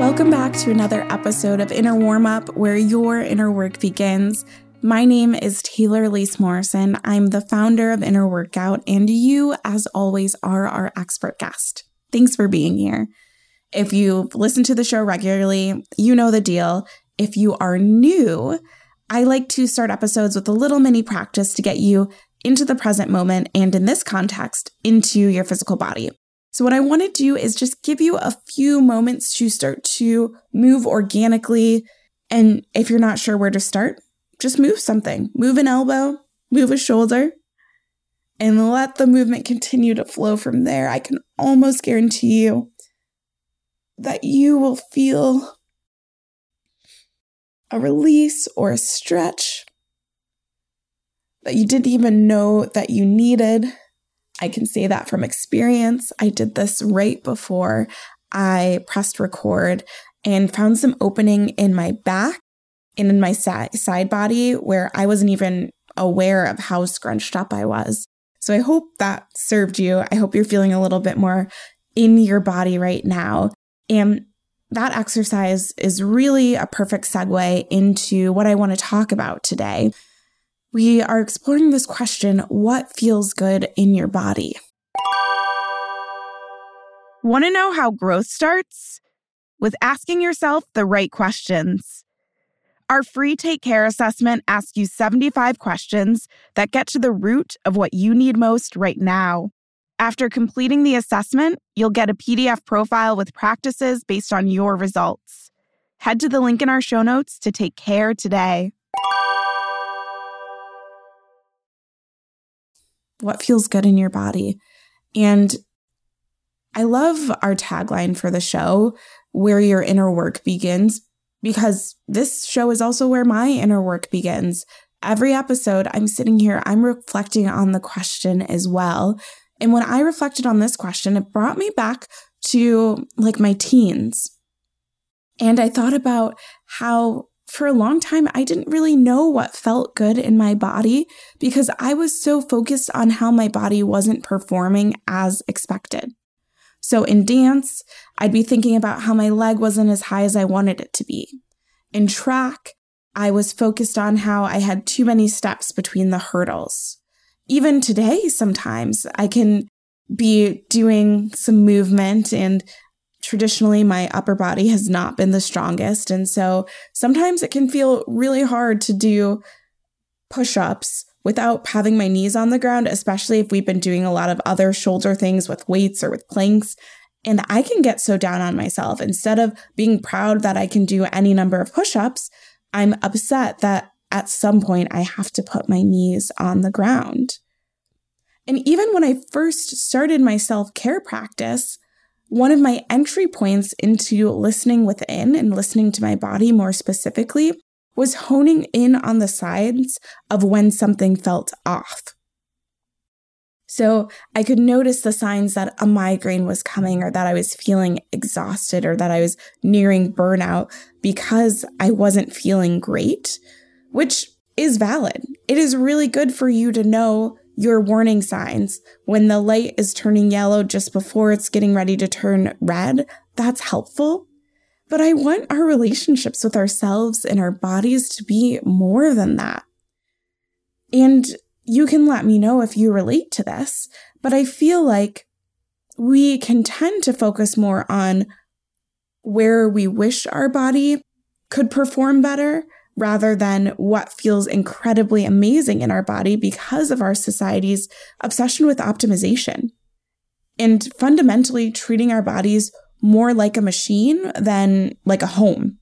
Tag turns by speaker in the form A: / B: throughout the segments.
A: Welcome back to another episode of Inner Warm Up, where your inner work begins. My name is Taylor Elyse Morrison. I'm the founder of Inner Workout, and you, as always, are our expert guest. Thanks for being here. If you've listened to the show regularly, you know the deal. If you are new, I like to start episodes with a little mini practice to get you into the present moment and, in this context, into your physical body. So, what I want to do is just give you a few moments to start to move organically. And if you're not sure where to start, just move something. Move an elbow, move a shoulder, and let the movement continue to flow from there. I can almost guarantee you that you will feel a release or a stretch that you didn't even know that you needed. I can say that from experience. I did this right before I pressed record and found some opening in my back and in my side body where I wasn't even aware of how scrunched up I was. So I hope that served you. I hope you're feeling a little bit more in your body right now. And that exercise is really a perfect segue into what I want to talk about today we are exploring this question what feels good in your body? Want to know how growth starts? With asking yourself the right questions. Our free Take Care assessment asks you 75 questions that get to the root of what you need most right now. After completing the assessment, you'll get a PDF profile with practices based on your results. Head to the link in our show notes to take care today. What feels good in your body. And I love our tagline for the show, where your inner work begins, because this show is also where my inner work begins. Every episode, I'm sitting here, I'm reflecting on the question as well. And when I reflected on this question, it brought me back to like my teens. And I thought about how for a long time, I didn't really know what felt good in my body because I was so focused on how my body wasn't performing as expected. So in dance, I'd be thinking about how my leg wasn't as high as I wanted it to be. In track, I was focused on how I had too many steps between the hurdles. Even today, sometimes I can be doing some movement and traditionally my upper body has not been the strongest. And so sometimes it can feel really hard to do push ups without having my knees on the ground, especially if we've been doing a lot of other shoulder things with weights or with planks. And I can get so down on myself. Instead of being proud that I can do any number of push ups, I'm upset that at some point I have to put my knees on the ground. And even when I first started my self care practice, one of my entry points into listening within and listening to my body more specifically was honing in on the signs of when something felt off. So I could notice the signs that a migraine was coming or that I was feeling exhausted or that I was nearing burnout because I wasn't feeling great, which is valid. It is really good for you to know your warning signs. When the light is turning yellow just before it's getting ready to turn red, that's helpful. But I want our relationships with ourselves and our bodies to be more than that. And you can let me know if you relate to this, but I feel like we can tend to focus more on where we wish our body could perform better rather than what feels incredibly amazing in our body because of our society's obsession with optimization. And fundamentally treating our bodies more like a machine than like a home.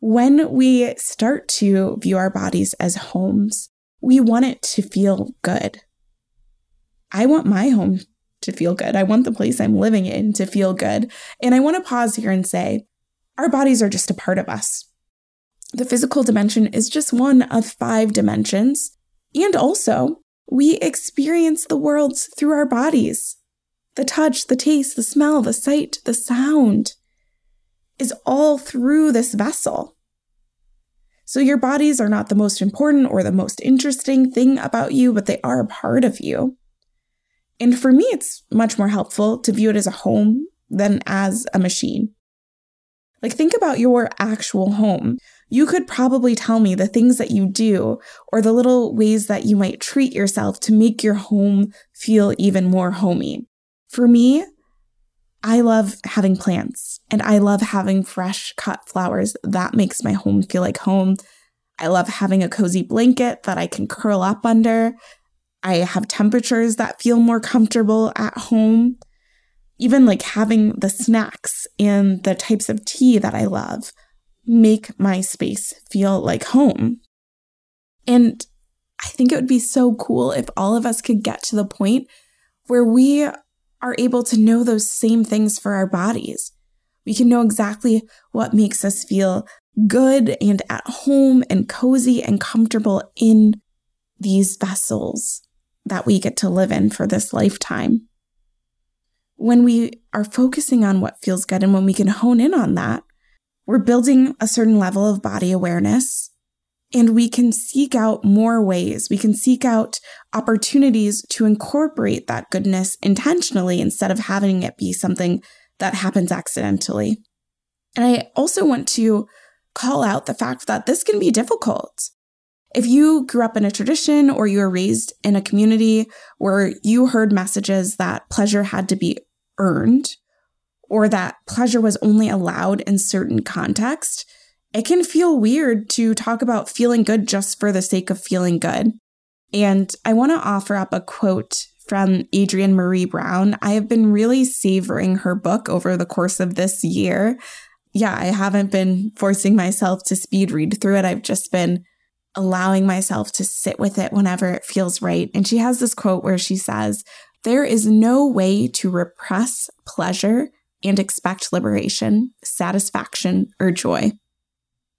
A: When we start to view our bodies as homes, we want it to feel good. I want my home to feel good. I want the place I'm living in to feel good. And I want to pause here and say, our bodies are just a part of us. The physical dimension is just one of five dimensions. And also, we experience the worlds through our bodies. The touch, the taste, the smell, the sight, the sound is all through this vessel. So your bodies are not the most important or the most interesting thing about you, but they are a part of you. And for me, it's much more helpful to view it as a home than as a machine. Like, think about your actual home. You could probably tell me the things that you do or the little ways that you might treat yourself to make your home feel even more homey. For me, I love having plants and I love having fresh cut flowers. That makes my home feel like home. I love having a cozy blanket that I can curl up under. I have temperatures that feel more comfortable at home. Even like having the snacks and the types of tea that I love make my space feel like home. And I think it would be so cool if all of us could get to the point where we are able to know those same things for our bodies. We can know exactly what makes us feel good and at home and cozy and comfortable in these vessels that we get to live in for this lifetime. When we are focusing on what feels good and when we can hone in on that, we're building a certain level of body awareness and we can seek out more ways. We can seek out opportunities to incorporate that goodness intentionally instead of having it be something that happens accidentally. And I also want to call out the fact that this can be difficult. If you grew up in a tradition or you were raised in a community where you heard messages that pleasure had to be earned or that pleasure was only allowed in certain context, it can feel weird to talk about feeling good just for the sake of feeling good. And I want to offer up a quote from Adrienne Maree Brown. I have been really savoring her book over the course of this year. Yeah, I haven't been forcing myself to speed read through it. I've just been allowing myself to sit with it whenever it feels right. And she has this quote where she says, There is no way to repress pleasure and expect liberation, satisfaction, or joy.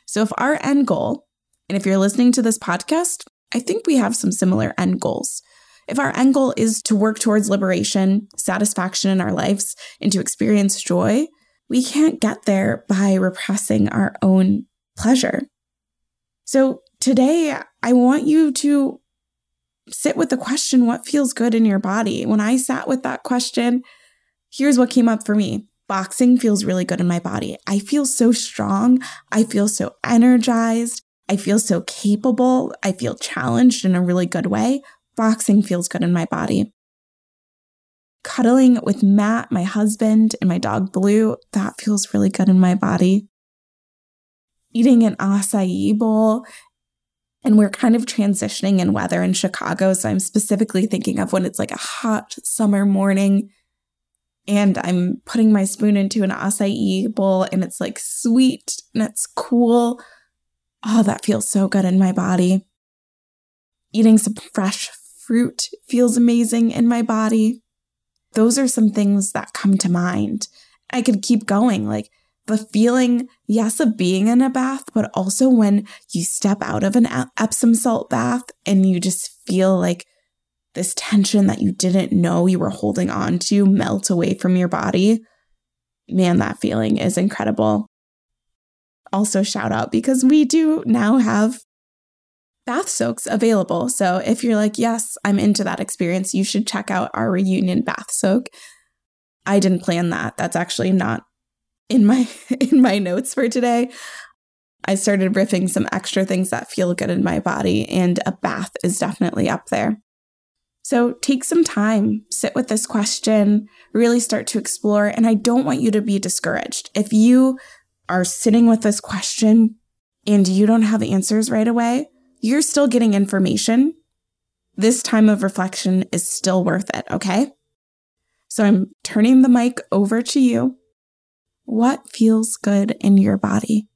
A: So, if our end goal, and if you're listening to this podcast, I think we have some similar end goals. If our end goal is to work towards liberation, satisfaction in our lives, and to experience joy, we can't get there by repressing our own pleasure. So, today, I want you to sit with the question what feels good in your body? When I sat with that question, here's what came up for me boxing feels really good in my body. I feel so strong. I feel so energized. I feel so capable. I feel challenged in a really good way. Boxing feels good in my body. Cuddling with Matt, my husband, and my dog Blue, that feels really good in my body. Eating an acai bowl and we're kind of transitioning in weather in Chicago. So I'm specifically thinking of when it's like a hot summer morning and I'm putting my spoon into an acai bowl and it's like sweet and it's cool. Oh, that feels so good in my body. Eating some fresh fruit feels amazing in my body. Those are some things that come to mind. I could keep going. Like the feeling, yes, of being in a bath, but also when you step out of an Epsom salt bath and you just feel like this tension that you didn't know you were holding on to melt away from your body. Man, that feeling is incredible. Also, shout out because we do now have bath soaks available. So if you're like, yes, I'm into that experience, you should check out our reunion bath soak. I didn't plan that. That's actually not in my in my notes for today. I started riffing some extra things that feel good in my body, and a bath is definitely up there. So take some time, sit with this question, really start to explore. And I don't want you to be discouraged. If you are sitting with this question and you don't have answers right away, you're still getting information. This time of reflection is still worth it, okay? So I'm turning the mic over to you. What feels good in your body?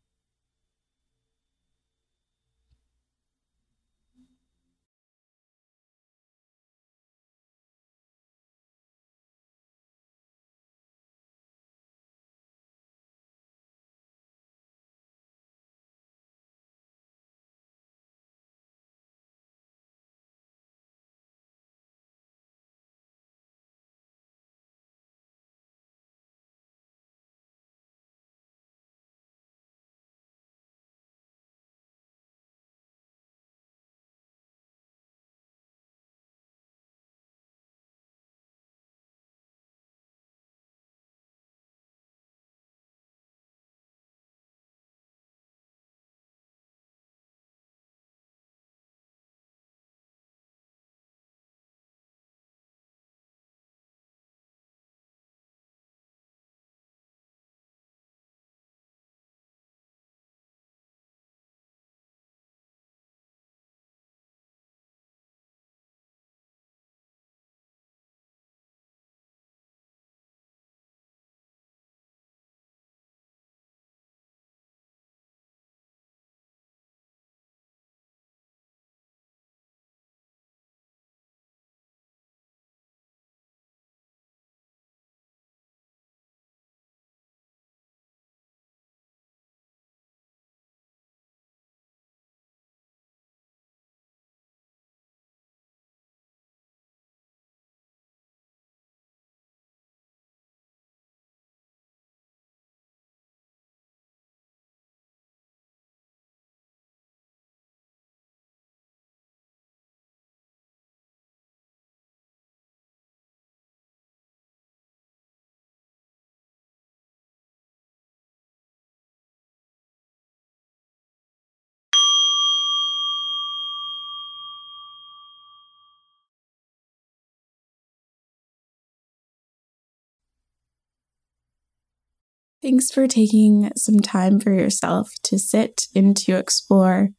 A: Thanks for taking some time for yourself to sit and to explore.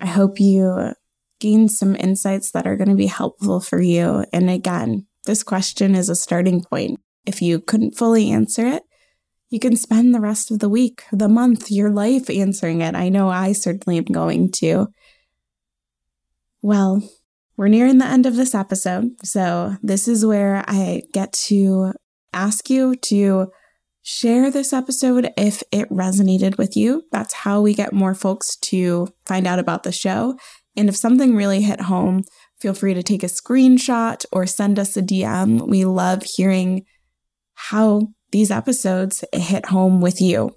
A: I hope you gain some insights that are going to be helpful for you. And again, this question is a starting point. If you couldn't fully answer it, you can spend the rest of the week, the month, your life answering it. I know I certainly am going to. Well, we're nearing the end of this episode. So, this is where I get to ask you to share this episode if it resonated with you. That's how we get more folks to find out about the show. And if something really hit home, feel free to take a screenshot or send us a DM. We love hearing how these episodes hit home with you.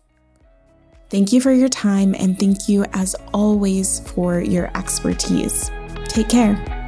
A: Thank you for your time and thank you, as always, for your expertise. Take care.